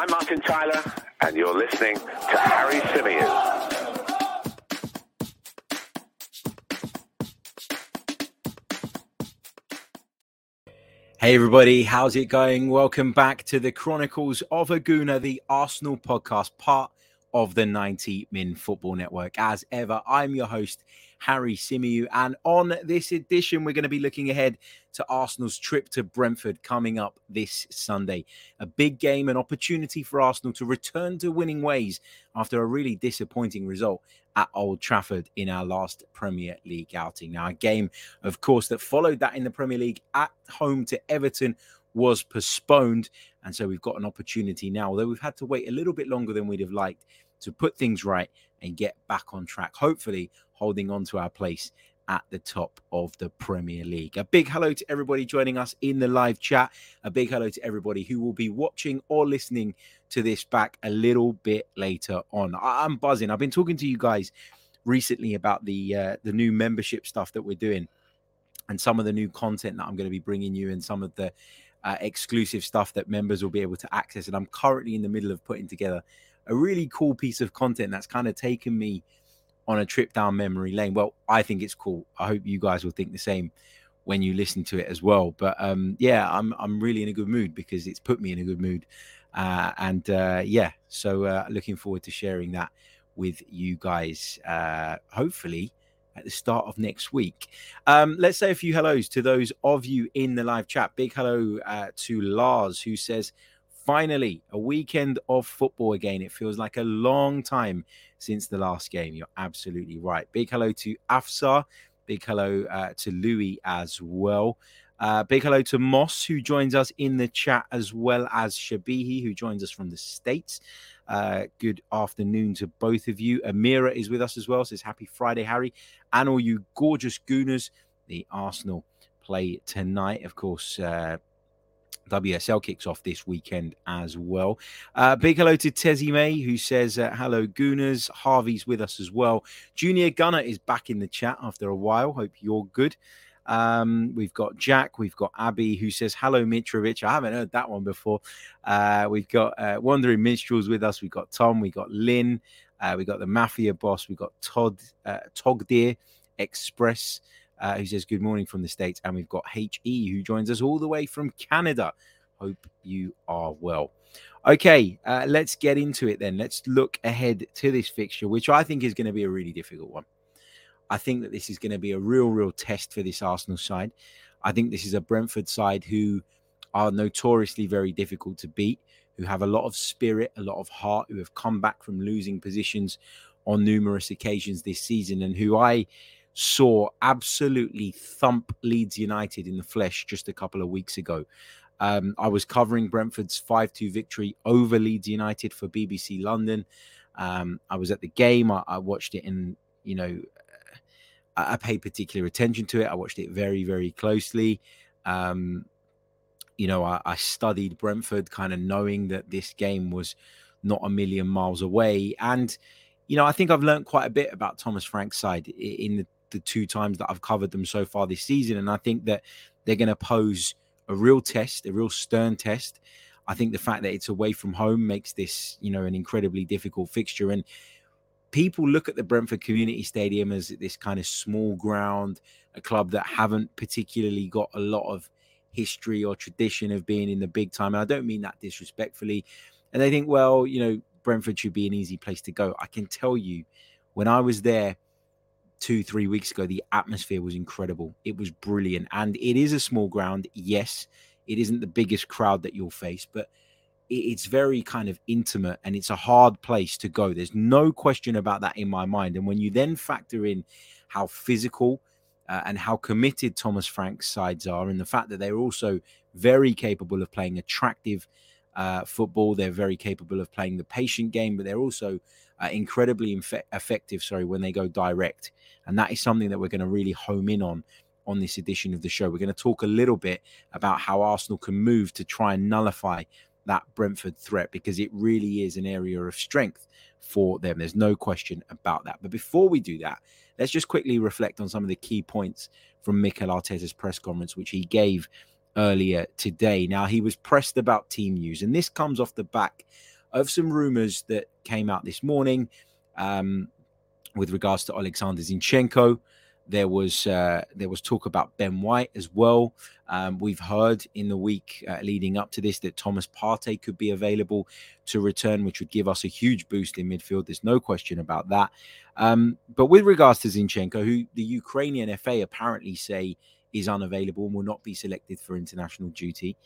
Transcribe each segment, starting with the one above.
I'm Martin Tyler, and you're listening to Harry Symeou. Hey everybody, how's it going? Welcome back to the Chronicles of a Gooner, the Arsenal podcast, part of the 90 Min Football Network. As ever, I'm your host, Harry Symeou. And on this edition, we're going to be looking ahead to Arsenal's trip to Brentford coming up this Sunday. A big game, an opportunity for Arsenal to return to winning ways after a really disappointing result at Old Trafford in our last Premier League outing. Now, a game, of course, that followed that in the Premier League at home to Everton was postponed. And so we've got an opportunity now, although we've had to wait a little bit longer than we'd have liked to put things right and get back on track. Hopefully, holding on to our place at the top of the Premier League. A big hello to everybody joining us in the live chat. A big hello to everybody who will be watching or listening to this back a little bit later on. I- am buzzing. I've been talking to you guys recently about the uh, the new membership stuff that we're doing and some of the new content that I'm going to be bringing you and some of the uh, exclusive stuff that members will be able to access. And I'm currently in the middle of putting together a really cool piece of content that's kind of taken me on a trip down memory lane. Well, I think it's cool. I hope you guys will think the same when you listen to it as well. But um, yeah, I'm I'm really in a good mood because it's put me in a good mood. Uh, and uh, yeah, so uh, looking forward to sharing that with you guys. Uh, hopefully at the start of next week. Um, let's say a few hellos to those of you in the live chat. Big hello uh, to Lars, who says, Finally, a weekend of football again. It feels like a long time since the last game. You're absolutely right. Big hello to Afsar. Big hello uh, to Louis as well. Uh, big hello to Moss, who joins us in the chat, as well as Shabihi, who joins us from the States. Uh, good afternoon to both of you. Amira is with us as well. Says happy Friday, Harry, and all you gorgeous gooners. The Arsenal play tonight, of course. Uh, WSL kicks off this weekend as well. Uh, big hello to Tezzy May, who says, uh, Hello, Gooners. Harvey's with us as well. Junior Gunner is back in the chat after a while. Hope you're good. Um, we've got Jack, we've got Abby, who says, Hello, Mitrovic. I haven't heard that one before. Uh, we've got uh, Wandering Minstrels with us. We've got Tom, we've got Lynn, uh, we've got the Mafia boss, we've got Todd, uh, Togdeer Express uh, who says good morning from the States. And we've got HE who joins us all the way from Canada. Hope you are well. Okay, uh, let's get into it then. Let's look ahead to this fixture, which I think is going to be a really difficult one. I think that this is going to be a real, real test for this Arsenal side. I think this is a Brentford side who are notoriously very difficult to beat, who have a lot of spirit, a lot of heart, who have come back from losing positions on numerous occasions this season, and who I saw absolutely thump Leeds United in the flesh just a couple of weeks ago. Um, I was covering Brentford's 5 2 victory over Leeds United for BBC London. Um, I was at the game, I, I watched it, and, you know, I, I, paid particular attention to it. I watched it very, very closely. Um, you know, I, I studied Brentford, kind of knowing that this game was not a million miles away. And, you know, I think I've learned quite a bit about Thomas Frank's side in the the two times that I've covered them so far this season. And I think that they're going to pose a real test, a real stern test. I think the fact that it's away from home makes this, you know, an incredibly difficult fixture. And people look at the Brentford Community Stadium as this kind of small ground, a club that haven't particularly got a lot of history or tradition of being in the big time. And I don't mean that disrespectfully. And they think, well, you know, Brentford should be an easy place to go. I can tell you, when I was there, two, three weeks ago, the atmosphere was incredible. It was brilliant. And it is a small ground. Yes, it isn't the biggest crowd that you'll face, but it's very kind of intimate and it's a hard place to go. There's no question about that in my mind. And when you then factor in how physical uh, and how committed Thomas Frank's sides are, and the fact that they're also very capable of playing attractive uh, football, they're very capable of playing the patient game, but they're also uh, incredibly effective. Sorry, when they go direct, and that is something that we're going to really home in on on this edition of the show. We're going to talk a little bit about how Arsenal can move to try and nullify that Brentford threat because it really is an area of strength for them. There's no question about that. But before we do that, let's just quickly reflect on some of the key points from Mikel Arteta's press conference, which he gave earlier today. Now, he was pressed about team news, and this comes off the back of some rumors that came out this morning um, with regards to Alexander Zinchenko. There was uh, there was talk about Ben White as well. Um, we've heard in the week uh, leading up to this that Thomas Partey could be available to return, which would give us a huge boost in midfield. There's no question about that. Um, but with regards to Zinchenko, who the Ukrainian FA apparently say is unavailable and will not be selected for international duty.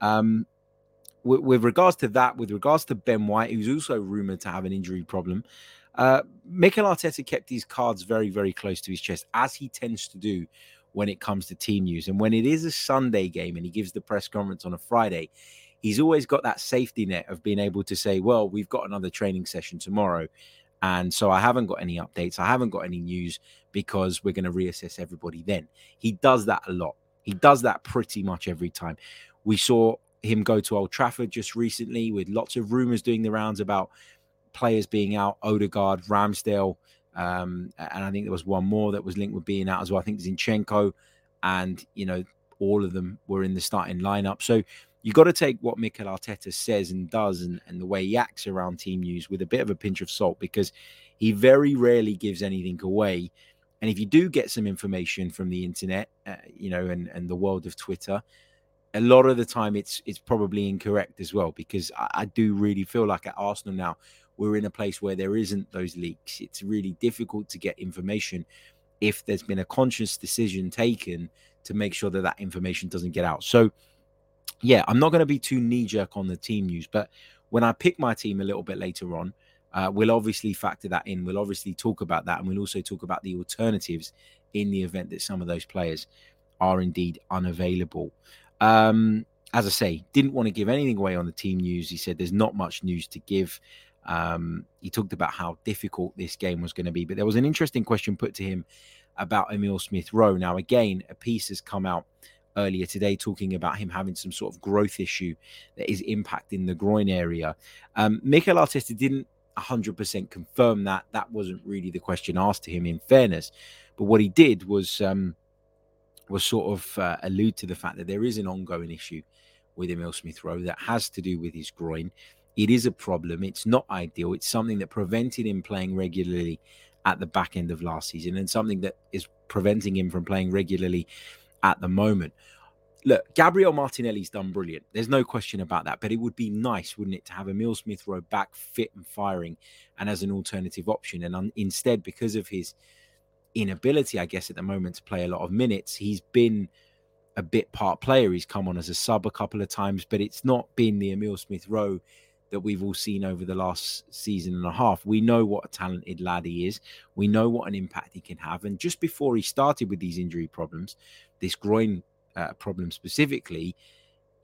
Um, with, with, regards to that, with regards to Ben White, who's also rumored to have an injury problem, uh, Mikel Arteta kept these cards very, very close to his chest, as he tends to do when it comes to team news. And when it is a Sunday game and he gives the press conference on a Friday, he's always got that safety net of being able to say, well, we've got another training session tomorrow. And so I haven't got any updates. I haven't got any news because we're going to reassess everybody then. He does that a lot. He does that pretty much every time. We saw him go to Old Trafford just recently with lots of rumors doing the rounds about players being out, Odegaard, Ramsdale, um, and I think there was one more that was linked with being out as well. I think Zinchenko, and you know all of them were in the starting lineup. So you got to take what Mikel Arteta says and does, and, and the way he acts around team news with a bit of a pinch of salt because he very rarely gives anything away. And if you do get some information from the internet, uh, you know, and, and the world of Twitter, a lot of the time it's it's probably incorrect as well because I, I, do really feel like at Arsenal now we're in a place where there isn't those leaks. It's really difficult to get information if there's been a conscious decision taken to make sure that that information doesn't get out. So, yeah, I'm not going to be too knee jerk on the team news, but when I pick my team a little bit later on, uh, we'll obviously factor that in. We'll obviously talk about that, and we'll also talk about the alternatives in the event that some of those players are indeed unavailable. Um, as I say, didn't want to give anything away on the team news. He said there's not much news to give. Um, he talked about how difficult this game was going to be, but there was an interesting question put to him about Emile Smith Rowe. Now, again, a piece has come out earlier today talking about him having some sort of growth issue that is impacting the groin area. Um, Mikel Arteta didn't 100% confirm that. That wasn't really the question asked to him, in fairness. But what he did was um, was sort of uh, allude to the fact that there is an ongoing issue with Emile Smith Rowe that has to do with his groin. It is a problem. It's not ideal. It's something that prevented him playing regularly at the back end of last season and something that is preventing him from playing regularly at the moment. Look, Gabriel Martinelli's done brilliant. There's no question about that. But it would be nice, wouldn't it, to have Emile Smith Rowe back fit and firing and as an alternative option. And un- instead, because of his inability, I guess, at the moment to play a lot of minutes, he's been a bit part player. He's come on as a sub a couple of times, but it's not been the Emile Smith Rowe that we've all seen over the last season and a half. We know what a talented lad he is. We know what an impact he can have. And just before he started with these injury problems, this groin uh, problem specifically,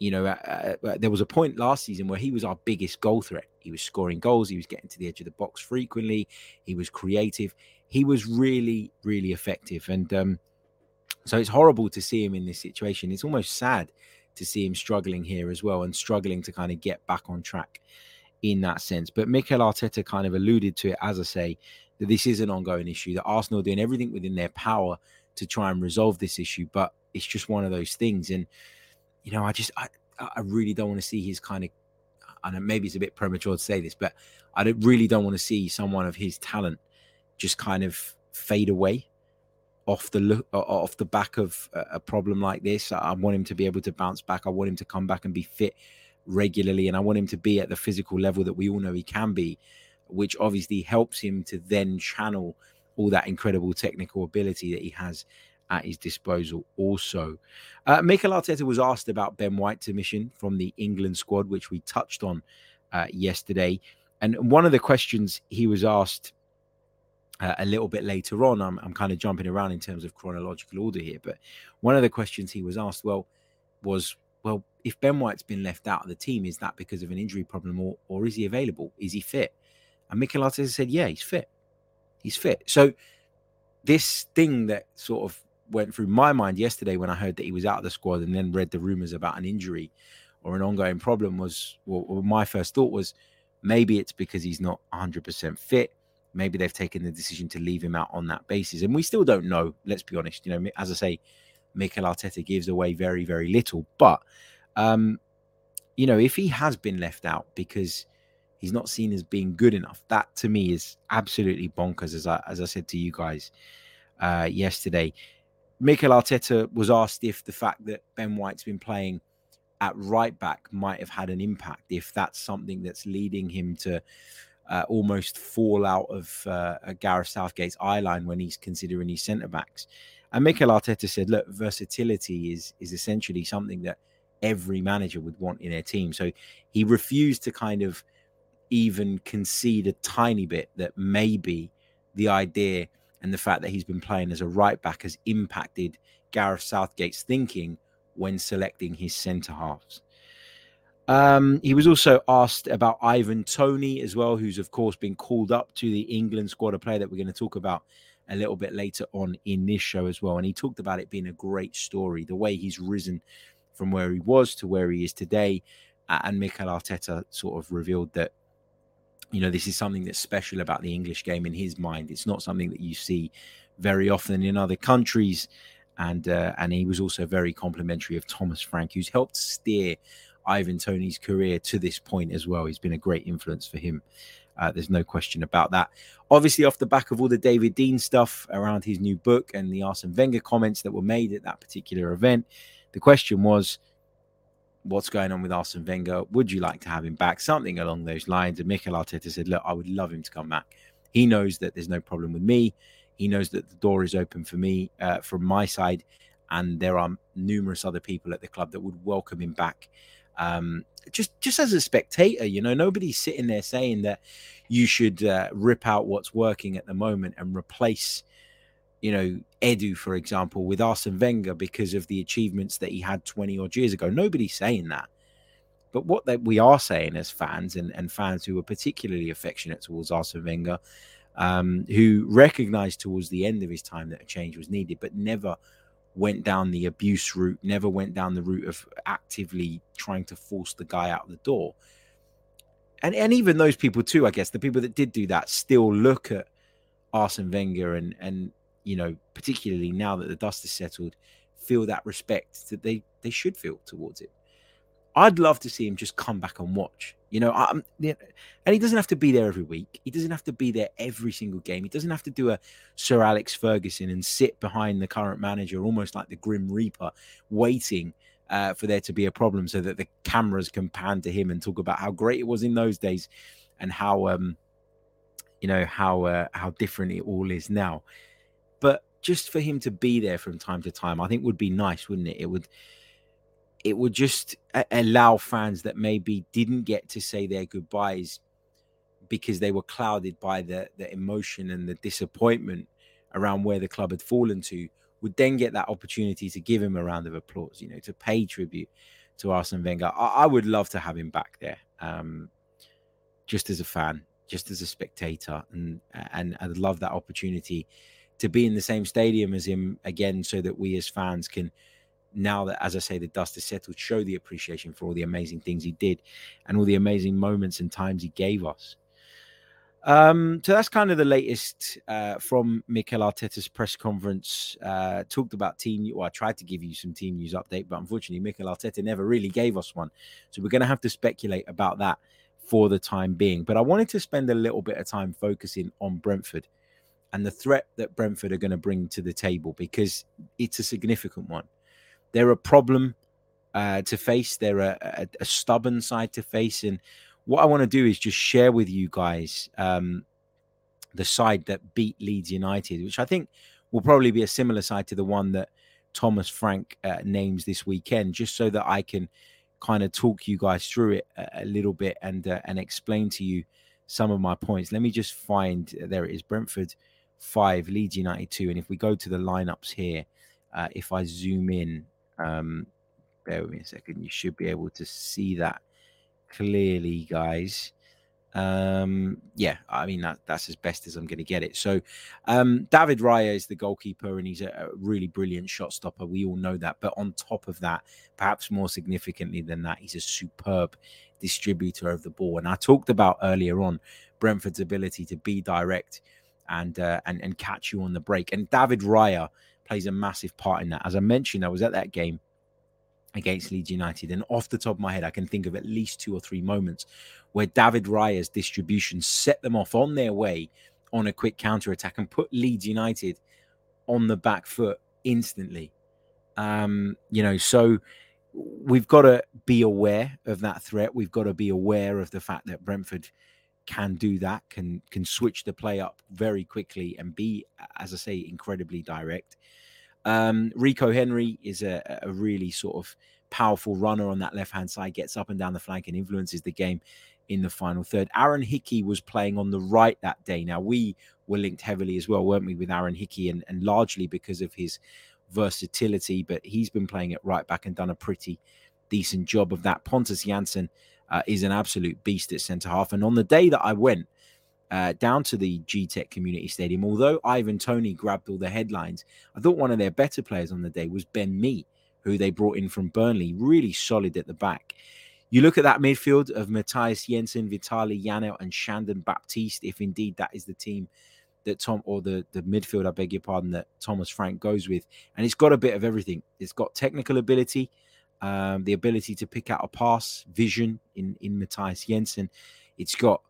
you know, uh, uh, there was a point last season where he was our biggest goal threat. He was scoring goals. He was getting to the edge of the box frequently. He was creative. He was really, really effective. And um, so it's horrible to see him in this situation. It's almost sad to see him struggling here as well and struggling to kind of get back on track in that sense. But Mikel Arteta kind of alluded to it, as I say, that this is an ongoing issue, that Arsenal are doing everything within their power to try and resolve this issue. But it's just one of those things. And, you know, I just, I, I really don't want to see his kind of, and maybe it's a bit premature to say this, but I don't, really don't want to see someone of his talent just kind of fade away off the look off the back of a problem like this. I want him to be able to bounce back. I want him to come back and be fit regularly, and I want him to be at the physical level that we all know he can be, which obviously helps him to then channel all that incredible technical ability that he has at his disposal. Also, uh, Mikel Arteta was asked about Ben White's omission from the England squad, which we touched on uh, yesterday, and one of the questions he was asked uh, a little bit later on. I'm, I'm kind of jumping around in terms of chronological order here, but one of the questions he was asked, well, was, well, if Ben White's been left out of the team, is that because of an injury problem or, or is he available? Is he fit? And Mikel Arteta said, yeah, he's fit. He's fit. So this thing that sort of went through my mind yesterday when I heard that he was out of the squad and then read the rumors about an injury or an ongoing problem was, well, my first thought was maybe it's because he's not 100% fit maybe they've taken the decision to leave him out on that basis. And we still don't know, let's be honest. You know, as I say, Mikel Arteta gives away very, very little. But, um, you know, if he has been left out because he's not seen as being good enough. That to me is absolutely bonkers, as I as I said to you guys uh, yesterday. Mikel Arteta was asked if the fact that Ben White's been playing at right back might have had an impact, if that's something that's leading him to uh, almost fall out of uh, Gareth Southgate's eye line when he's considering his centre backs. And Mikel Arteta said, "Look, versatility is is essentially something that every manager would want in their team." So he refused to kind of even concede a tiny bit that maybe the idea and the fact that he's been playing as a right back has impacted Gareth Southgate's thinking when selecting his centre halves. Um, he was also asked about Ivan Toney as well, who's of course been called up to the England squad, a player that we're going to talk about a little bit later on in this show as well. And he talked about it being a great story, the way he's risen from where he was to where he is today. and Mikel Arteta sort of revealed that you know, this is something that's special about the English game in his mind. It's not something that you see very often in other countries. And uh, and he was also very complimentary of Thomas Frank, who's helped steer Ivan Toney's career to this point as well. He's been a great influence for him. Uh, there's no question about that. Obviously, off the back of all the David Dein stuff around his new book and the Arsene Wenger comments that were made at that particular event, the question was, what's going on with Arsene Wenger. Would you like to have him back? Something along those lines. And Mikel Arteta said, Look, I would love him to come back. He knows that there's no problem with me. He knows that the door is open for me uh, from my side. And there are numerous other people at the club that would welcome him back. Um, just just as a spectator, you know, nobody's sitting there saying that you should uh, rip out what's working at the moment and replace you know, Edu, for example, with Arsene Wenger because of the achievements that he had 20 odd years ago. Nobody's saying that. But what we are saying as fans and, and fans who are particularly affectionate towards Arsene Wenger, um, who recognized towards the end of his time that a change was needed, but never went down the abuse route, never went down the route of actively trying to force the guy out the door. And, and even those people too, I guess, the people that did do that still look at Arsene Wenger and and you know, particularly now that the dust is settled, feel that respect that they they should feel towards it. I'd love to see him just come back and watch. You know, I'm, and he doesn't have to be there every week. He doesn't have to be there every single game. He doesn't have to do a Sir Alex Ferguson and sit behind the current manager, almost like the Grim Reaper, waiting uh, for there to be a problem, so that the cameras can pan to him and talk about how great it was in those days, and how um, you know how uh, how different it all is now. But just for him to be there from time to time, I think would be nice, wouldn't it? It would it would just allow fans that maybe didn't get to say their goodbyes because they were clouded by the the emotion and the disappointment around where the club had fallen to would then get that opportunity to give him a round of applause, you know, to pay tribute to Arsene Wenger. I, I would love to have him back there, um, just as a fan, just as a spectator, and and I'd love that opportunity to be in the same stadium as him again so that we as fans can now that as i say the dust is settled show the appreciation for all the amazing things he did and all the amazing moments and times he gave us um, so that's kind of the latest uh, from Mikel Arteta's press conference. Uh, talked about team. Well, I tried to give you some team news update, but unfortunately, Mikel Arteta never really gave us one. So we're going to have to speculate about that for the time being. But I wanted to spend a little bit of time focusing on Brentford and the threat that Brentford are going to bring to the table because it's a significant one. They're a problem uh, to face, they're a, a, a, stubborn side to face. And what I want to do is just share with you guys um, the side that beat Leeds United, which I think will probably be a similar side to the one that Thomas Frank uh, names this weekend, just so that I can kind of talk you guys through it a, a little bit and uh, and explain to you some of my points. Let me just find there it is Brentford five, Leeds United two. And if we go to the lineups here, uh, if I zoom in, um, bear with me a second, you should be able to see that clearly, guys. Um, yeah, I mean that that's as best as I'm going to get it. So, um, David Raya is the goalkeeper, and he's a, a really brilliant shot stopper. We all know that. But on top of that, perhaps more significantly than that, he's a superb distributor of the ball. And I talked about earlier on Brentford's ability to be direct and uh, and and catch you on the break. And David Raya plays a massive part in that. As I mentioned, I was at that game against Leeds United. And off the top of my head, I can think of at least two or three moments where David Raya's distribution set them off on their way on a quick counter attack and put Leeds United on the back foot instantly. Um, you know, so we've got to be aware of that threat. We've got to be aware of the fact that Brentford can do that, can can switch the play up very quickly and be, as I say, incredibly direct. Um, Rico Henry is a, a really sort of powerful runner on that left hand side, gets up and down the flank and influences the game in the final third. Aaron Hickey was playing on the right that day. Now, we were linked heavily as well, weren't we, with Aaron Hickey, and, and largely because of his versatility, but he's been playing at right back and done a pretty decent job of that. Pontus Jansson uh, is an absolute beast at centre half. And on the day that I went, uh, down to the Gtech Community Stadium. Although Ivan Toney grabbed all the headlines, I thought one of their better players on the day was Ben Mee, who they brought in from Burnley, really solid at the back. You look at that midfield of Mathias Jensen, Vitaly Janelt, and Shandon Baptiste, if indeed that is the team that Tom or the the midfield, I beg your pardon, that Thomas Frank goes with, and it's got a bit of everything. It's got technical ability, um, the ability to pick out a pass, vision in in Mathias Jensen. It's got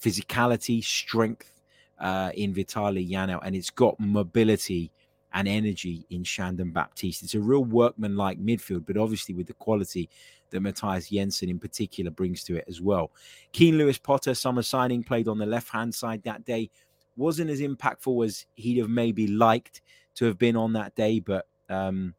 physicality, strength uh, in Vitaly Janelt, and it's got mobility and energy in Shandon Baptiste. It's a real workman-like midfield, but obviously with the quality that Mathias Jensen in particular brings to it as well. Keane Lewis Potter, summer signing, played on the left-hand side that day. Wasn't as impactful as he'd have maybe liked to have been on that day, but um,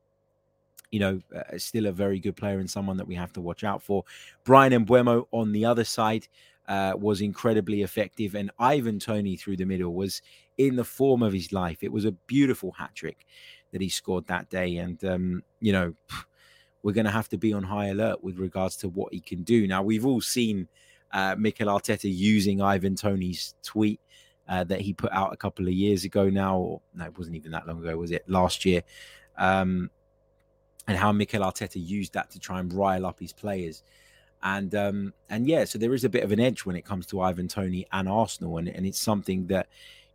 you know, uh, still a very good player and someone that we have to watch out for. Bryan Mbeumo on the other side uh, was incredibly effective, and Ivan Toney through the middle was in the form of his life. It was a beautiful hat trick that he scored that day, and um, you know, we're going to have to be on high alert with regards to what he can do. Now, we've all seen uh, Mikel Arteta using Ivan Toney's tweet uh, that he put out a couple of years ago now, or no, it wasn't even that long ago, was it? Last year. Um, and how Mikel Arteta used that to try and rile up his players. And um, and yeah, so there is a bit of an edge when it comes to Ivan Toney and Arsenal, and, and it's something that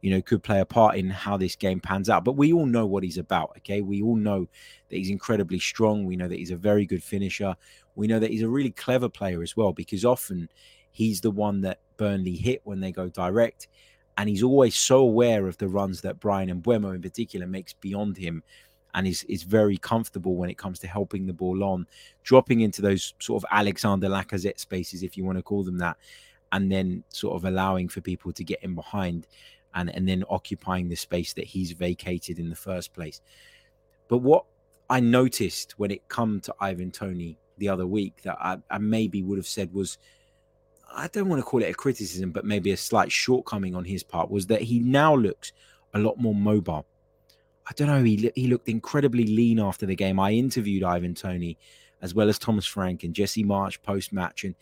you know could play a part in how this game pans out. But we all know what he's about. Okay, we all know that he's incredibly strong. We know that he's a very good finisher. We know that he's a really clever player as well, because often he's the one that Burnley hit when they go direct, and he's always so aware of the runs that Bryan Mbeumo in particular makes beyond him and is is very comfortable when it comes to helping the ball on, dropping into those sort of Alexander Lacazette spaces, if you want to call them that, and then sort of allowing for people to get in behind and, and then occupying the space that he's vacated in the first place. But what I noticed when it come to Ivan Toney the other week that I, I maybe would have said was I don't want to call it a criticism, but maybe a slight shortcoming on his part was that he now looks a lot more mobile. I don't know. He he looked incredibly lean after the game. I interviewed Ivan Toney, as well as Thomas Frank and Jesse Marsch post match, and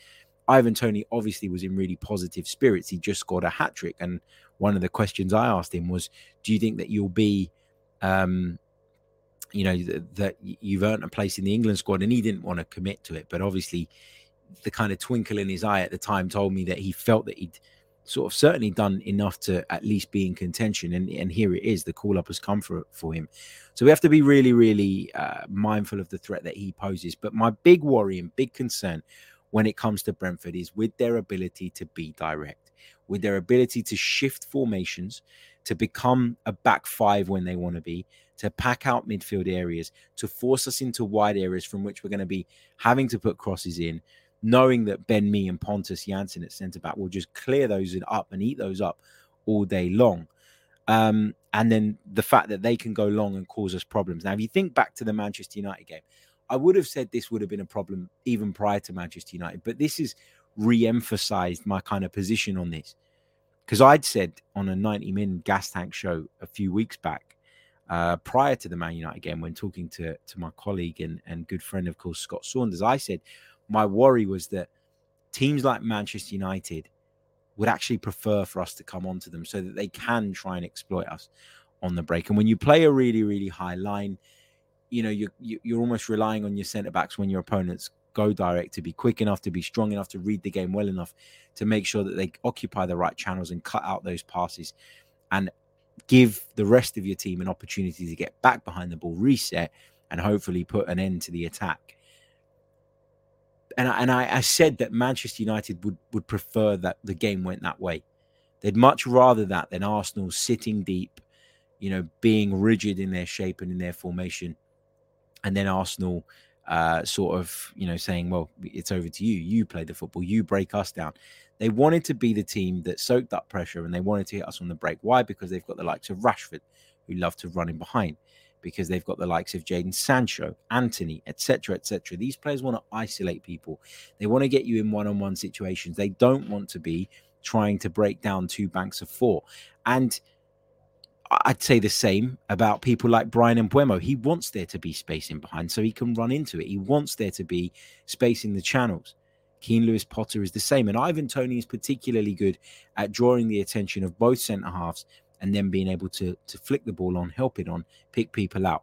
Ivan Toney obviously was in really positive spirits. He just scored a hat trick, and one of the questions I asked him was, "Do you think that you'll be, um, you know, th- that you've earned a place in the England squad?" And he didn't want to commit to it, but obviously, the kind of twinkle in his eye at the time told me that he felt that he'd sort of certainly done enough to at least be in contention. And, and here it is, the call up has come for, for him. So we have to be really, really uh, mindful of the threat that he poses. But my big worry and big concern when it comes to Brentford is with their ability to be direct, with their ability to shift formations, to become a back five when they want to be, to pack out midfield areas, to force us into wide areas from which we're going to be having to put crosses in, knowing that Ben Mee and Pontus Jansson at centre back will just clear those up and eat those up all day long. Um, and then the fact that they can go long and cause us problems. Now, if you think back to the Manchester United game, I would have said this would have been a problem even prior to Manchester United, but this is re-emphasized my kind of position on this because I'd said on a 90 min gas tank show a few weeks back, uh, prior to the Man United game, when talking to to my colleague and and good friend, of course, Scott Saunders, I said my worry was that teams like Manchester United would actually prefer for us to come onto them so that they can try and exploit us on the break. And when you play a really, really high line, you know, you're, you're almost relying on your centre backs when your opponents go direct to be quick enough, to be strong enough, to read the game well enough, to make sure that they occupy the right channels and cut out those passes and give the rest of your team an opportunity to get back behind the ball, reset, and hopefully put an end to the attack. And I, and I, I said that Manchester United would would prefer that the game went that way. They'd much rather that than Arsenal sitting deep, you know, being rigid in their shape and in their formation, and then Arsenal uh, sort of, you know, saying, "Well, it's over to you. You play the football. You break us down." They wanted to be the team that soaked up pressure and they wanted to hit us on the break. Why? Because they've got the likes of Rashford, who love to run in behind because they've got the likes of Jadon Sancho, Antony, etc., etc. These players want to isolate people. They want to get you in one-on-one situations. They don't want to be trying to break down two banks of four. And I'd say the same about people like Bryan Mbeumo. He wants there to be space in behind so he can run into it. He wants there to be space in the channels. Keane Lewis Potter is the same. And Ivan Toney is particularly good at drawing the attention of both centre halves and then being able to to flick the ball on, help it on, pick people out,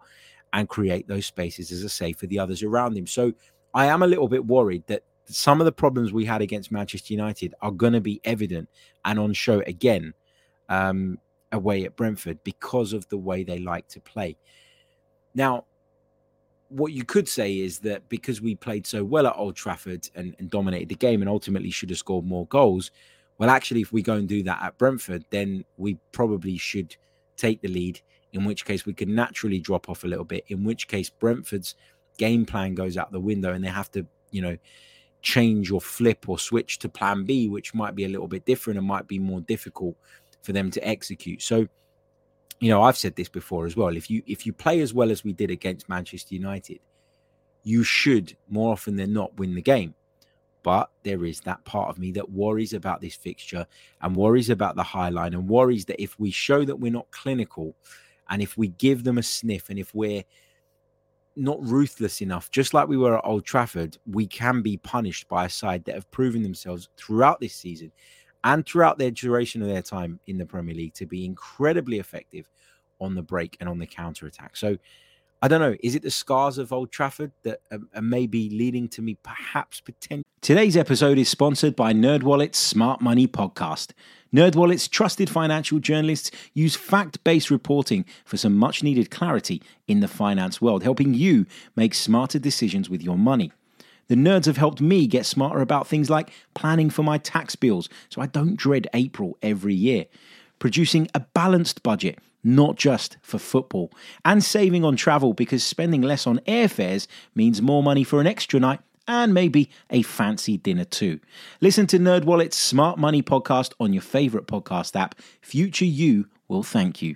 and create those spaces, as I say, for the others around him. So I am a little bit worried that some of the problems we had against Manchester United are going to be evident and on show again um, away at Brentford because of the way they like to play. Now, what you could say is that because we played so well at Old Trafford and, and dominated the game and ultimately should have scored more goals, well, actually, if we go and do that at Brentford, then we probably should take the lead, in which case we could naturally drop off a little bit, in which case Brentford's game plan goes out the window and they have to, you know, change or flip or switch to plan B, which might be a little bit different and might be more difficult for them to execute. So, you know, I've said this before as well. If you if you play as well as we did against Manchester United, you should more often than not win the game. But there is that part of me that worries about this fixture and worries about the high line and worries that if we show that we're not clinical and if we give them a sniff and if we're not ruthless enough, just like we were at Old Trafford, we can be punished by a side that have proven themselves throughout this season and throughout their duration of their time in the Premier League to be incredibly effective on the break and on the counter attack. So I don't know. Is it the scars of Old Trafford that are, maybe leading to me perhaps potentially? Today's episode is sponsored by NerdWallet's Smart Money Podcast. NerdWallet's trusted financial journalists use fact-based reporting for some much-needed clarity in the finance world, helping you make smarter decisions with your money. The nerds have helped me get smarter about things like planning for my tax bills so I don't dread April every year, producing a balanced budget not just for football, and saving on travel because spending less on airfares means more money for an extra night and maybe a fancy dinner too. Listen to NerdWallet's Smart Money podcast on your favorite podcast app. Future you will thank you.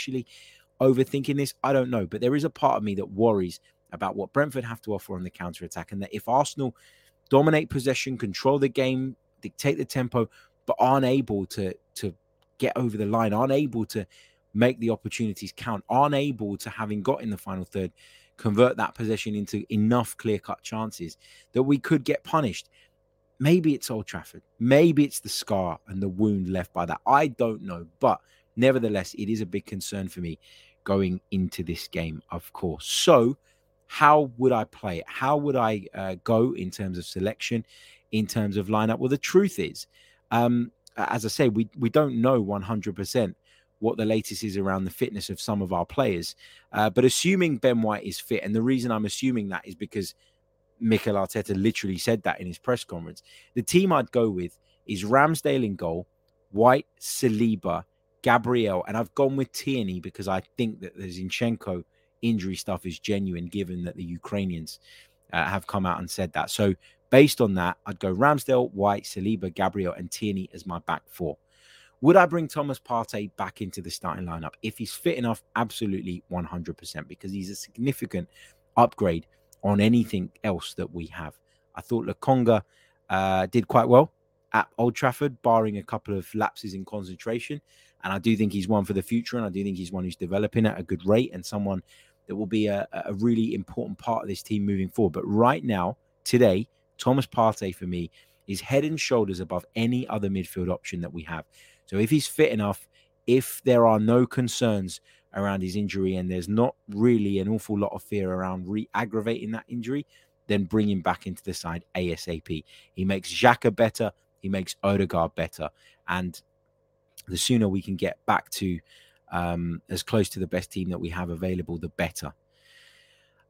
actually overthinking this? I don't know. But there is a part of me that worries about what Brentford have to offer on the counter attack. And that if Arsenal dominate possession, control the game, dictate the tempo, but aren't able to to get over the line, aren't able to make the opportunities count, aren't able to having got in the final third, convert that possession into enough clear-cut chances that we could get punished. Maybe it's Old Trafford. Maybe it's the scar and the wound left by that. I don't know. But Nevertheless, it is a big concern for me going into this game, of course. So, how would I play it? How would I uh, go in terms of selection, in terms of lineup? Well, the truth is, um, as I say, we we don't know 100% what the latest is around the fitness of some of our players. Uh, but assuming Ben White is fit, and the reason I'm assuming that is because Mikel Arteta literally said that in his press conference. The team I'd go with is Ramsdale in goal, White, Saliba, Gabriel, and I've gone with Tierney because I think that the Zinchenko injury stuff is genuine, given that the Ukrainians uh, have come out and said that. So, based on that, I'd go Ramsdale, White, Saliba, Gabriel, and Tierney as my back four. Would I bring Thomas Partey back into the starting lineup if he's fit enough? Absolutely 100%, because he's a significant upgrade on anything else that we have. I thought Lokonga uh, did quite well at Old Trafford, barring a couple of lapses in concentration. And I do think he's one for the future. And I do think he's one who's developing at a good rate and someone that will be a, a really important part of this team moving forward. But right now, today, Thomas Partey for me is head and shoulders above any other midfield option that we have. So if he's fit enough, if there are no concerns around his injury and there's not really an awful lot of fear around re-aggravating that injury, then bring him back into the side ASAP. He makes Xhaka better, he makes Odegaard better, and the sooner we can get back to um, as close to the best team that we have available, the better.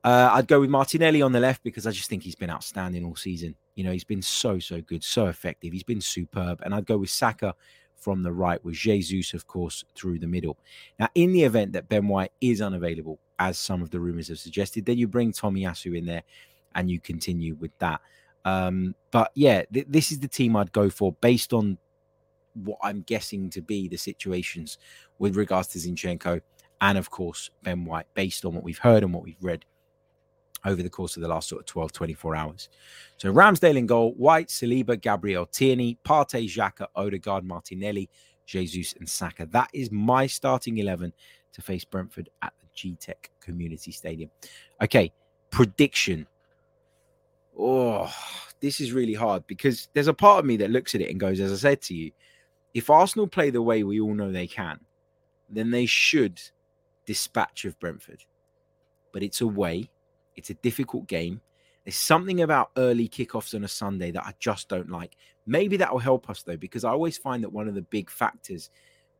Uh, I'd go with Martinelli on the left because I just think he's been outstanding all season. You know, he's been so, so good, so effective. He's been superb. And I'd go with Saka from the right, with Jesus, of course, through the middle. Now, in the event that Ben White is unavailable, as some of the rumors have suggested, then you bring Tomiyasu in there and you continue with that. Um, but yeah, th- this is the team I'd go for based on what I'm guessing to be the situations with regards to Zinchenko and, of course, Ben White, based on what we've heard and what we've read over the course of the last sort of 12, 24 hours. So Ramsdale in goal, White, Saliba, Gabriel Tierney, Partey, Xhaka, Odegaard, Martinelli, Jesus, and Saka. That is my starting 11 to face Brentford at the Gtech Community Stadium. Okay, prediction. Oh, this is really hard because there's a part of me that looks at it and goes, as I said to you, if Arsenal play the way we all know they can, then they should dispatch of Brentford. But it's away it's a difficult game. There's something about early kickoffs on a Sunday that I just don't like. Maybe that will help us though, because I always find that one of the big factors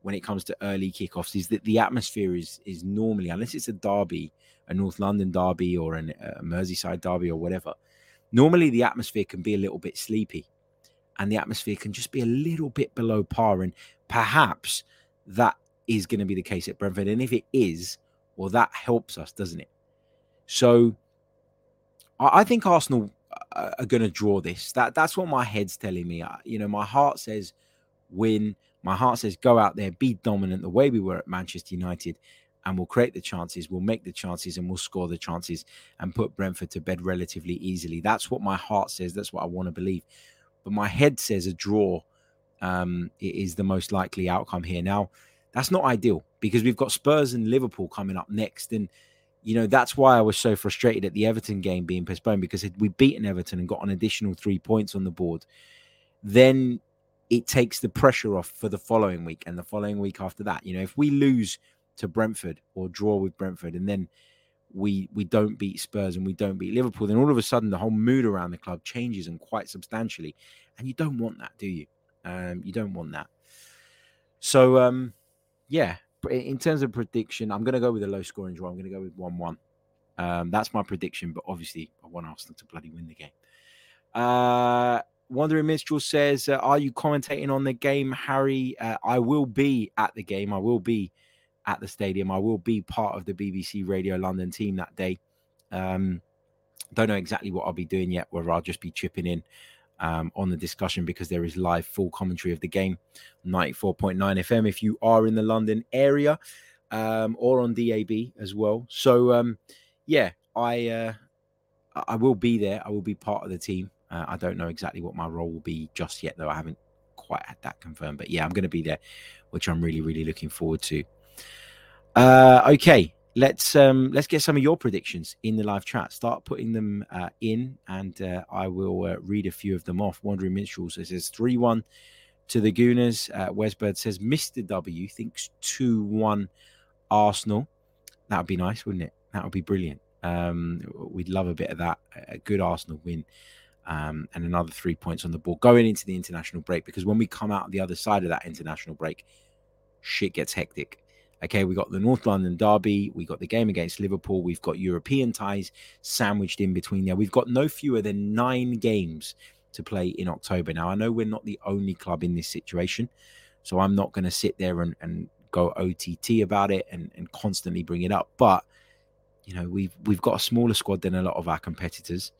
when it comes to early kickoffs is that the atmosphere is is normally, unless it's a derby, a North London derby or an, a Merseyside derby or whatever, normally the atmosphere can be a little bit sleepy, and the atmosphere can just be a little bit below par. And perhaps that is going to be the case at Brentford. And if it is, well, that helps us, doesn't it? So I, think Arsenal uh, are going to draw this. That that's what my head's telling me. You know, my heart says win. My heart says go out there, be dominant the way we were at Manchester United, and we'll create the chances, we'll make the chances, and we'll score the chances and put Brentford to bed relatively easily. That's what my heart says. That's what I want to believe. But my head says a draw um, is the most likely outcome here. Now, that's not ideal because we've got Spurs and Liverpool coming up next, and you know, that's why I was so frustrated at the Everton game being postponed because had we beaten Everton and got an additional three points on the board, then it takes the pressure off for the following week and the following week after that. You know, if we lose to Brentford or draw with Brentford and then we we don't beat Spurs and we don't beat Liverpool, then all of a sudden the whole mood around the club changes and quite substantially. And you don't want that, do you? Um, you don't want that. So um, yeah, in terms of prediction, I'm going to go with a low scoring draw. I'm going to go with 1 1. Um, that's my prediction, but obviously, I want Arsenal to bloody win the game. Uh, Wandering Minstrel says, uh, Are you commentating on the game, Harry? Uh, I will be at the game. I will be at the stadium. I will be part of the BBC Radio London team that day. Um, don't know exactly what I'll be doing yet, whether I'll just be chipping in um, on the discussion because there is live full commentary of the game 94.9 FM if you are in the London area um, or on DAB as well. So, um, yeah, I uh, I will be there. I will be part of the team. Uh, I don't know exactly what my role will be just yet, though. I haven't quite had that confirmed. But yeah, I'm going to be there, which I'm really, really looking forward to. Uh, okay, let's um let's get some of your predictions in the live chat. Start putting them uh, in and uh, i will uh, read a few of them off. Wandering minstrel says 3-1 to the gooners. Uh, wesbird says mr w thinks 2-1 arsenal. That would be nice wouldn't it? That would be brilliant. Um we'd love a bit of that a good arsenal win um, and another three points on the board going into the international break because when we come out the other side of that international break shit gets hectic Okay, we got the North London Derby, we got the game against Liverpool, we've got European ties sandwiched in between there. We've got no fewer than nine games to play in October. Now, I know we're not the only club in this situation, so I'm not going to sit there and, and go OTT about it and, and constantly bring it up. But you know, we've we've got a smaller squad than a lot of our competitors.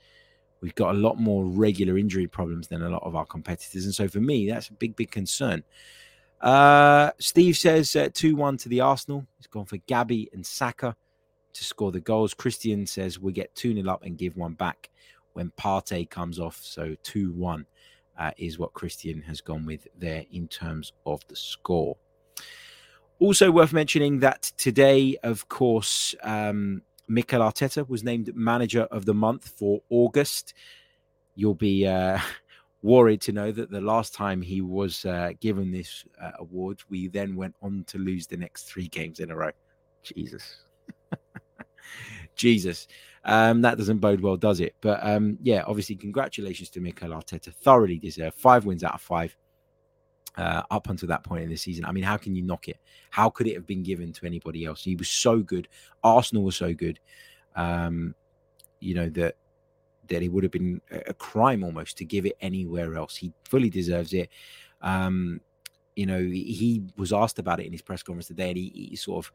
We've got a lot more regular injury problems than a lot of our competitors, and so for me, that's a big, big concern. Uh, Steve says uh, 2 1 to the Arsenal. He's gone for Gabby and Saka to score the goals. Christian says we get 2 0 up and give one back when Partey comes off. So 2 1 uh, is what Christian has gone with there in terms of the score. Also worth mentioning that today, of course, um, Mikel Arteta was named manager of the month for August. you'll be uh, worried to know that the last time he was uh, given this uh, award, we then went on to lose the next three games in a row. Jesus. Jesus. Um, that doesn't bode well, does it? But um, yeah, obviously, congratulations to Mikel Arteta. Thoroughly deserved. Five wins out of five uh, up until that point in the season. I mean, how can you knock it? How could it have been given to anybody else? He was so good. Arsenal was so good. Um, you know that that it would have been a crime almost to give it anywhere else. He fully deserves it. Um, you know, he was asked about it in his press conference today, and he, he sort of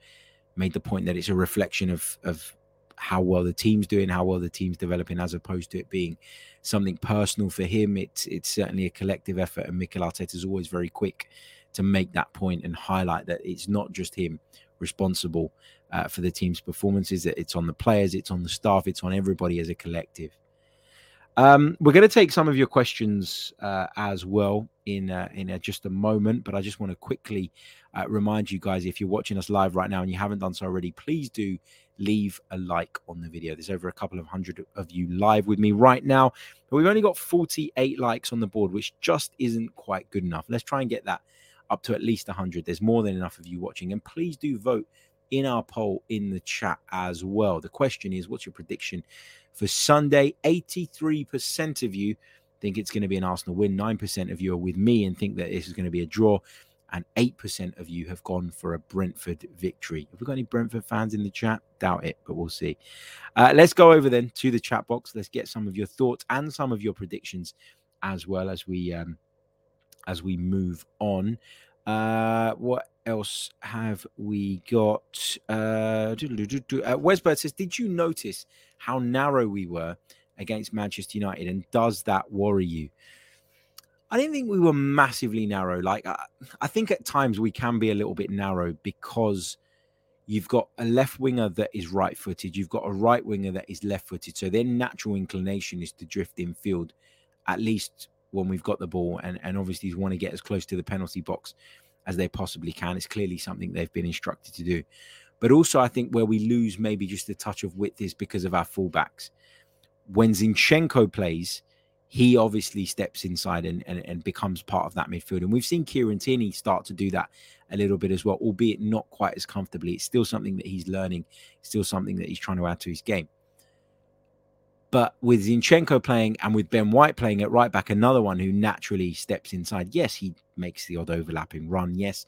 made the point that it's a reflection of of how well the team's doing, how well the team's developing, as opposed to it being something personal for him. It's it's certainly a collective effort, and Mikel Arteta is always very quick to make that point and highlight that it's not just him responsible uh, for the team's performances. That it's on the players, it's on the staff, it's on everybody as a collective. Um, we're going to take some of your questions uh, as well in uh, in a, just a moment, but I just want to quickly uh, remind you guys if you're watching us live right now and you haven't done so already, please do leave a like on the video. There's over a couple of hundred of you live with me right now, but we've only got 48 likes on the board, which just isn't quite good enough. Let's try and get that up to at least 100. There's more than enough of you watching, and please do vote in our poll in the chat as well. The question is, what's your prediction for Sunday? 83% of you think it's going to be an Arsenal win. 9% of you are with me and think that this is going to be a draw and 8% of you have gone for a Brentford victory. Have we got any Brentford fans in the chat? Doubt it, but we'll see. Uh, let's go over then to the chat box. Let's get some of your thoughts and some of your predictions as well as we um, as we move on. Uh, what else have we got? Uh, uh, Wesbert says, Did you notice how narrow we were against Manchester United? And does that worry you? I didn't think we were massively narrow. Like I, I think at times we can be a little bit narrow because you've got a left winger that is right footed, you've got a right winger that is left footed. So their natural inclination is to drift in field, at least when we've got the ball, and, and obviously want to get as close to the penalty box as they possibly can. It's clearly something they've been instructed to do. But also, I think where we lose maybe just a touch of width is because of our fullbacks. When Zinchenko plays, he obviously steps inside and, and, and, becomes part of that midfield. And we've seen Kieran Tierney start to do that a little bit as well, albeit not quite as comfortably. It's still something that he's learning, still something that he's trying to add to his game. But with Zinchenko playing and with Ben White playing at right back, another one who naturally steps inside. Yes, he makes the odd overlapping run. Yes,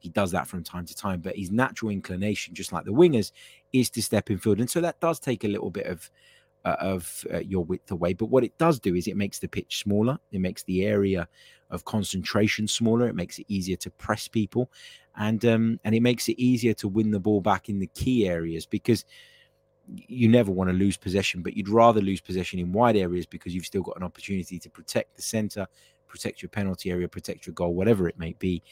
he does that from time to time, but his natural inclination, just like the wingers, is to step in field. And so that does take a little bit of uh, of uh, your width away. But what it does do is it makes the pitch smaller. It makes the area of concentration smaller. It makes it easier to press people, and um, and it makes it easier to win the ball back in the key areas because you never want to lose possession, but you'd rather lose possession in wide areas because you've still got an opportunity to protect the center, protect your penalty area, protect your goal, whatever it may be.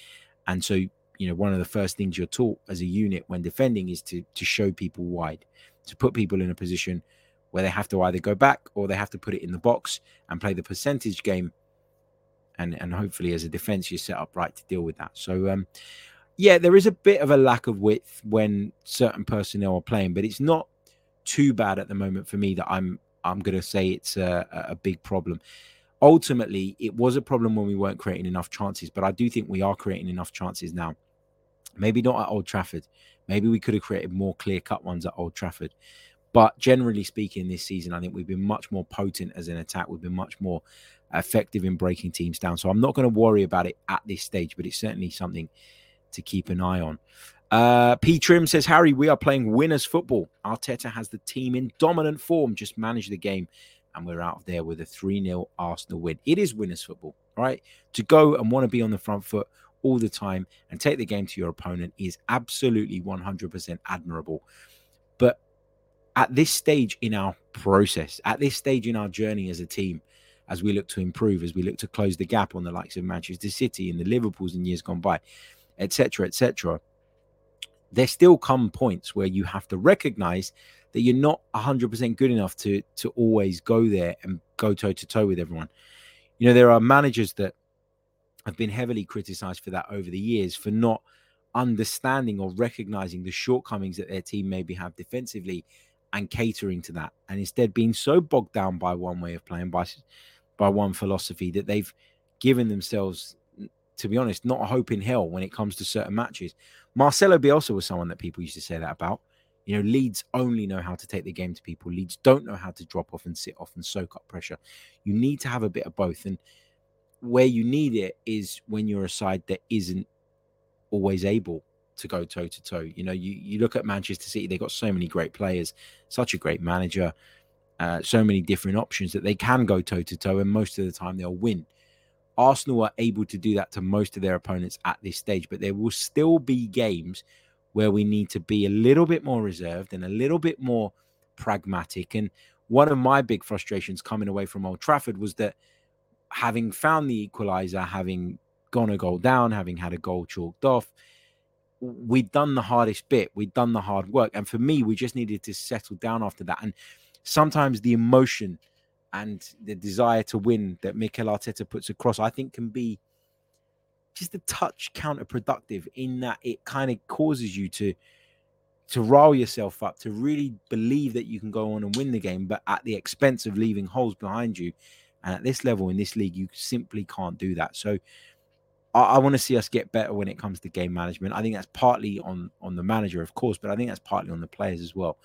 And so, you know, one of the first things you're taught as a unit when defending is to to show people wide, to put people in a position where they have to either go back or they have to put it in the box and play the percentage game. And, and hopefully, as a defense, you're set up right to deal with that. So, um, yeah, there is a bit of a lack of width when certain personnel are playing, but it's not too bad at the moment for me that I'm I'm going to say it's a, a big problem. Ultimately, it was a problem when we weren't creating enough chances, but I do think we are creating enough chances now. Maybe not at Old Trafford. Maybe we could have created more clear cut ones at Old Trafford. But generally speaking, this season, I think we've been much more potent as an attack. We've been much more effective in breaking teams down. So I'm not going to worry about it at this stage, but it's certainly something to keep an eye on. Uh, P. Trim says, Harry, we are playing winners football. Arteta has the team in dominant form, just manage the game, and we're out of there with a 3 0 Arsenal win. It is winners football, right? To go and want to be on the front foot all the time and take the game to your opponent is absolutely 100% admirable. But at this stage in our process, at this stage in our journey as a team, as we look to improve, as we look to close the gap on the likes of Manchester City and the Liverpools in years gone by, etc., etc., there still come points where you have to recognize that you're not 100% good enough to to always go there and go toe to toe with everyone. You know, there are managers that have been heavily criticized for that over the years for not understanding or recognizing the shortcomings that their team maybe have defensively and catering to that, and instead being so bogged down by one way of playing, by by one philosophy that they've given themselves, to be honest, not a hope in hell when it comes to certain matches. Marcelo Bielsa was someone that people used to say that about. You know, Leeds only know how to take the game to people. Leeds don't know how to drop off and sit off and soak up pressure. You need to have a bit of both. And where you need it is when you're a side that isn't always able to go toe to toe. You know, you, you look at Manchester City, they've got so many great players, such a great manager, uh, so many different options that they can go toe to toe, and most of the time they'll win. Arsenal are able to do that to most of their opponents at this stage, but there will still be games where we need to be a little bit more reserved and a little bit more pragmatic. And one of my big frustrations coming away from Old Trafford was that having found the equalizer, having gone a goal down, having had a goal chalked off, we'd done the hardest bit, we'd done the hard work. And for me, we just needed to settle down after that. And sometimes the emotion and the desire to win that Mikel Arteta puts across, I think can be just a touch counterproductive in that it kind of causes you to to rile yourself up, to really believe that you can go on and win the game, but at the expense of leaving holes behind you. And at this level in this league, you simply can't do that. So I, I want to see us get better when it comes to game management. I think that's partly on on the manager, of course, but I think that's partly on the players as well.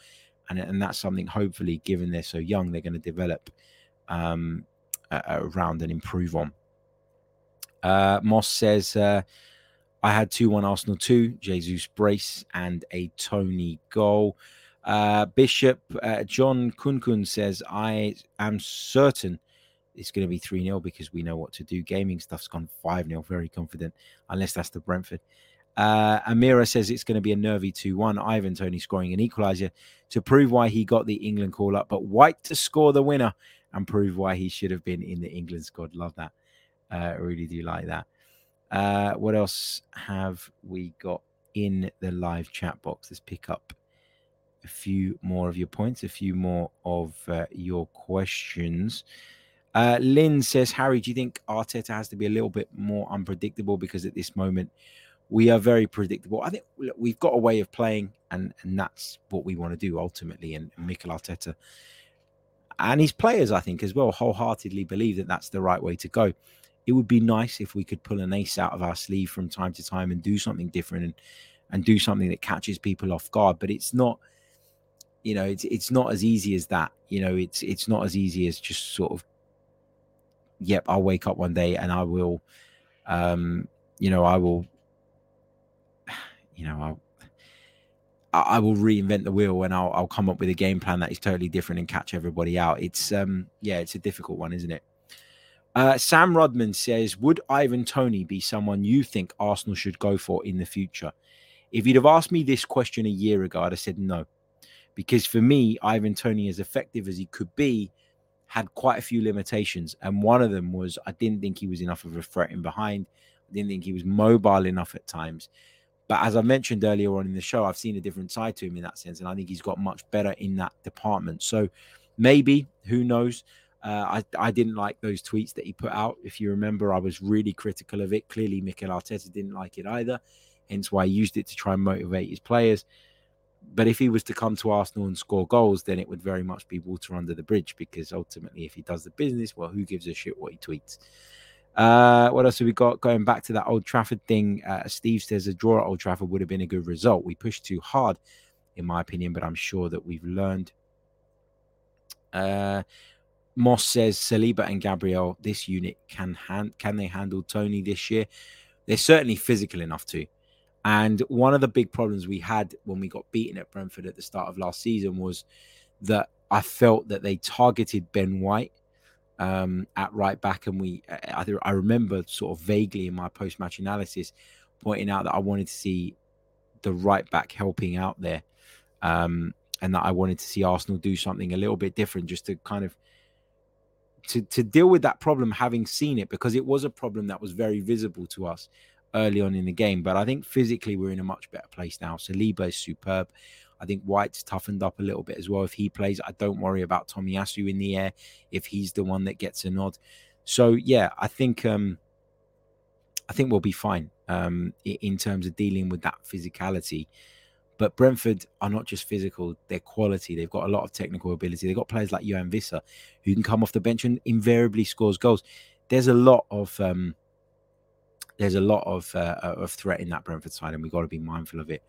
And, and that's something, hopefully, given they're so young, they're going to develop um, around and improve on. Uh, Moss says, uh, I had 2 1 Arsenal 2, Jesus brace, and a Toney goal. Uh, Bishop uh, John Kunkun says, I am certain it's going to be 3 0 because we know what to do. Gaming stuff's gone 5 0, very confident, unless that's the Brentford. Uh, Amira says it's going to be a nervy 2 1. Ivan Toney scoring an equaliser to prove why he got the England call up, but White to score the winner and prove why he should have been in the England squad. Love that. Uh, really do like that. Uh, what else have we got in the live chat box? Let's pick up a few more of your points, a few more of uh, your questions. Uh, Lynn says, Harry, do you think Arteta has to be a little bit more unpredictable because at this moment we are very predictable? I think we've got a way of playing, and, and that's what we want to do ultimately. And, and Mikel Arteta and his players, I think, as well, wholeheartedly believe that that's the right way to go. It would be nice if we could pull an ace out of our sleeve from time to time and do something different and, and do something that catches people off guard. But it's not, you know, it's it's not as easy as that. You know, it's it's not as easy as just sort of, yep, I'll wake up one day and I will, um, you know, I will, you know, I'll I will reinvent the wheel and I'll, I'll come up with a game plan that is totally different and catch everybody out. It's um yeah, it's a difficult one, isn't it? Uh, Sam Rodman says, "Would Ivan Toney be someone you think Arsenal should go for in the future?" If you'd have asked me this question a year ago, I'd have said no, because for me, Ivan Toney, as effective as he could be, had quite a few limitations, and one of them was I didn't think he was enough of a threat in behind. I didn't think he was mobile enough at times. But as I mentioned earlier on in the show, I've seen a different side to him in that sense, and I think he's got much better in that department. So maybe, who knows? Uh, I, I didn't like those tweets that he put out. If you remember, I was really critical of it. Clearly, Mikel Arteta didn't like it either, hence why he used it to try and motivate his players. But if he was to come to Arsenal and score goals, then it would very much be water under the bridge because ultimately, if he does the business, well, who gives a shit what he tweets? Uh, what else have we got? Going back to that Old Trafford thing, uh, Steve says a draw at Old Trafford would have been a good result. We pushed too hard, in my opinion, but I'm sure that we've learned. Uh, Moss says Saliba and Gabriel, this unit can hand can they handle Toney this year? They're certainly physical enough to. And one of the big problems we had when we got beaten at Brentford at the start of last season was that I felt that they targeted Ben White um, at right back, and we I, I remember sort of vaguely in my post match analysis pointing out that I wanted to see the right back helping out there, um, and that I wanted to see Arsenal do something a little bit different, just to kind of to to deal with that problem, having seen it because it was a problem that was very visible to us early on in the game. But I think physically we're in a much better place now. Saliba is superb. I think White's toughened up a little bit as well. If he plays, I don't worry about Tomiyasu in the air if he's the one that gets a nod. So yeah, I think um I think we'll be fine um in terms of dealing with that physicality. But Brentford are not just physical, they're quality. They've got a lot of technical ability. They've got players like Yoane Wissa who can come off the bench and invariably scores goals. There's a lot of um, there's a lot of uh, of threat in that Brentford side, and we've got to be mindful of it.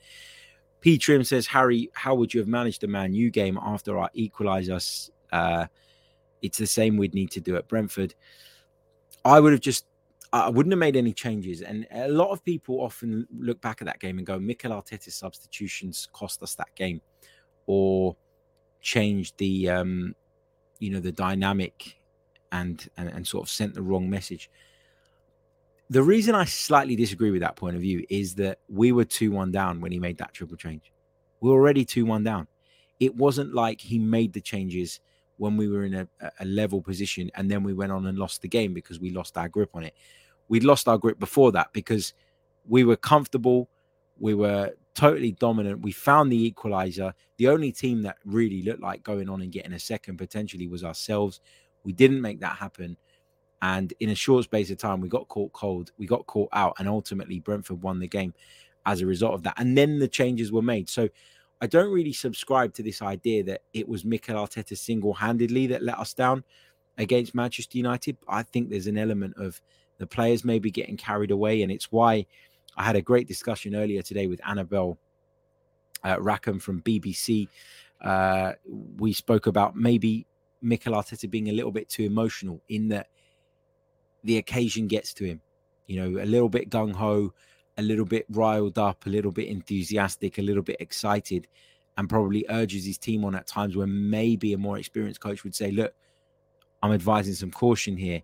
P Trim says, Harry, how would you have managed the Man U game after our equaliser? Uh, it's the same we'd need to do at Brentford. I would have just I wouldn't have made any changes. And a lot of people often look back at that game and go, Mikel Arteta's substitutions cost us that game, or changed the um, you know, the dynamic and, and and sort of sent the wrong message. The reason I slightly disagree with that point of view is that we were 2 1 down when he made that triple change. We were already 2 1 down. It wasn't like he made the changes when we were in a, a level position and then we went on and lost the game because we lost our grip on it we'd lost our grip before that because we were comfortable, we were totally dominant. We found the equalizer. The only team that really looked like going on and getting a second potentially was ourselves. We didn't make that happen. And in a short space of time, we got caught cold. We got caught out. And ultimately, Brentford won the game as a result of that. And then the changes were made. So I don't really subscribe to this idea that it was Mikel Arteta single handedly that let us down against Manchester United. I think there's an element of the players may be getting carried away. And it's why I had a great discussion earlier today with Annabelle uh, Rackham from BBC. Uh, we spoke about maybe Mikel Arteta being a little bit too emotional in that the occasion gets to him. You know, a little bit gung ho, a little bit riled up, a little bit enthusiastic, a little bit excited, and probably urges his team on at times where maybe a more experienced coach would say, Look, I'm advising some caution here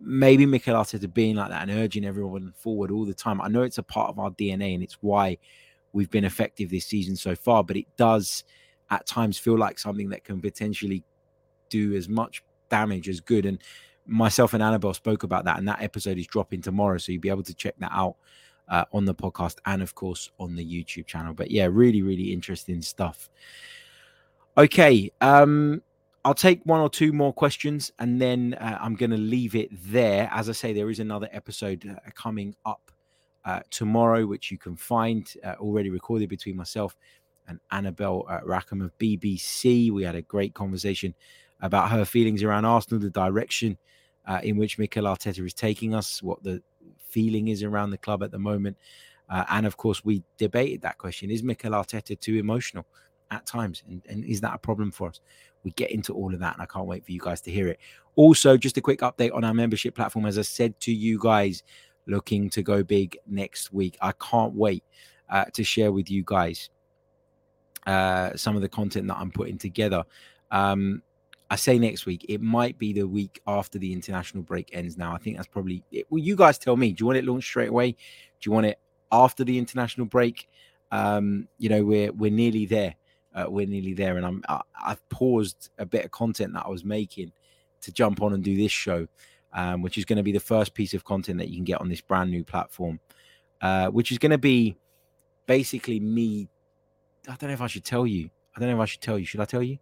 maybe Mikel Arteta being like that and urging everyone forward all the time. I know it's a part of our DNA and it's why we've been effective this season so far, but it does at times feel like something that can potentially do as much damage as good. And myself and Annabelle spoke about that, and that episode is dropping tomorrow, so you'll be able to check that out uh, on the podcast and, of course, on the YouTube channel. But yeah, really, really interesting stuff. Okay, um, I'll take one or two more questions and then uh, I'm going to leave it there. As I say, there is another episode uh, coming up uh, tomorrow, which you can find uh, already recorded between myself and Annabelle Rackham of BBC. We had a great conversation about her feelings around Arsenal, the direction uh, in which Mikel Arteta is taking us, what the feeling is around the club at the moment. and of course, we debated that question Is Mikel Arteta too emotional at times? And, and is that a problem for us? we get into all of that and I can't wait for you guys to hear it. Also, just a quick update on our membership platform. As I said to you guys, looking to go big next week. I can't wait uh, to share with you guys uh, some of the content that I'm putting together. Um, I say next week, it might be the week after the international break ends now. I think that's probably it. Well, you guys tell me. Do you want it launched straight away? Do you want it after the international break? Um, you know, we're we're nearly there uh, we're nearly there, and I'm I, have paused a bit of content that I was making to jump on and do this show, um, which is going to be the first piece of content that you can get on this brand new platform, uh, which is going to be basically me. I don't know if I should tell you. I don't know if I should tell you. Should I tell you?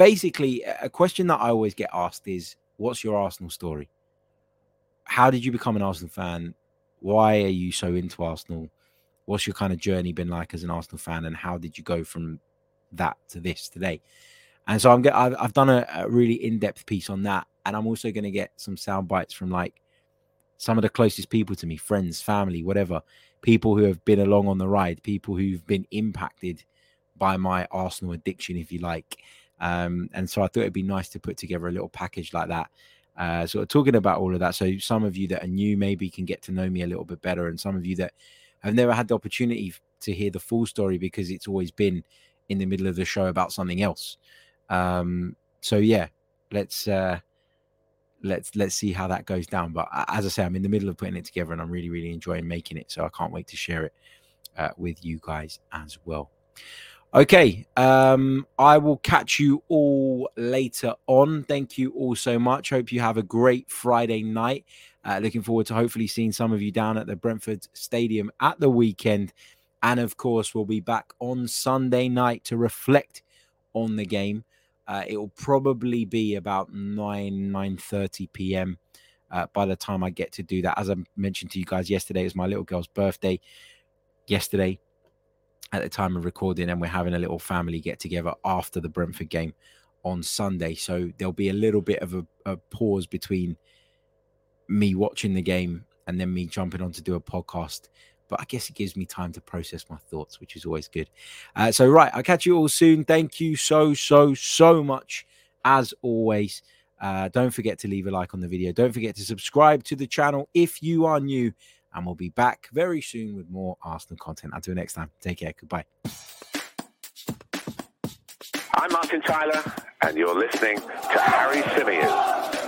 Basically, a question that I always get asked is, "What's your Arsenal story? How did you become an Arsenal fan? Why are you so into Arsenal?" what's your kind of journey been like as an Arsenal fan, and how did you go from that to this today? And so I'm I've, I've done a, a really in depth piece on that, and I'm also going to get some sound bites from like some of the closest people to me, friends, family, whatever, people who have been along on the ride, people who've been impacted by my Arsenal addiction, if you like. Um, and so I thought it'd be nice to put together a little package like that. Uh, sort of talking about all of that. So some of you that are new maybe can get to know me a little bit better, and some of you that I've never had the opportunity to hear the full story because it's always been in the middle of the show about something else. Um, so yeah, let's uh, let's let's see how that goes down. But as I say, I'm in the middle of putting it together, and I'm really really enjoying making it. So I can't wait to share it uh, with you guys as well. Okay, um, I will catch you all later on. Thank you all so much. Hope you have a great Friday night. Uh, looking forward to hopefully seeing some of you down at the Brentford Stadium at the weekend. And of course, we'll be back on Sunday night to reflect on the game. Uh, it will probably be about 9 9 30 p.m. Uh, by the time I get to do that. As I mentioned to you guys yesterday, it was my little girl's birthday yesterday. At the time of recording, and we're having a little family get together after the Brentford game on Sunday. So there'll be a little bit of a, a pause between me watching the game and then me jumping on to do a podcast. But I guess it gives me time to process my thoughts, which is always good. Uh, so, right, I'll catch you all soon. Thank you so, so, so much, as always. Uh, don't forget to leave a like on the video. Don't forget to subscribe to the channel if you are new. And we'll be back very soon with more Arsenal content. Until next time, take care. Goodbye. I'm Martin Tyler, and you're listening to Harry Symeou.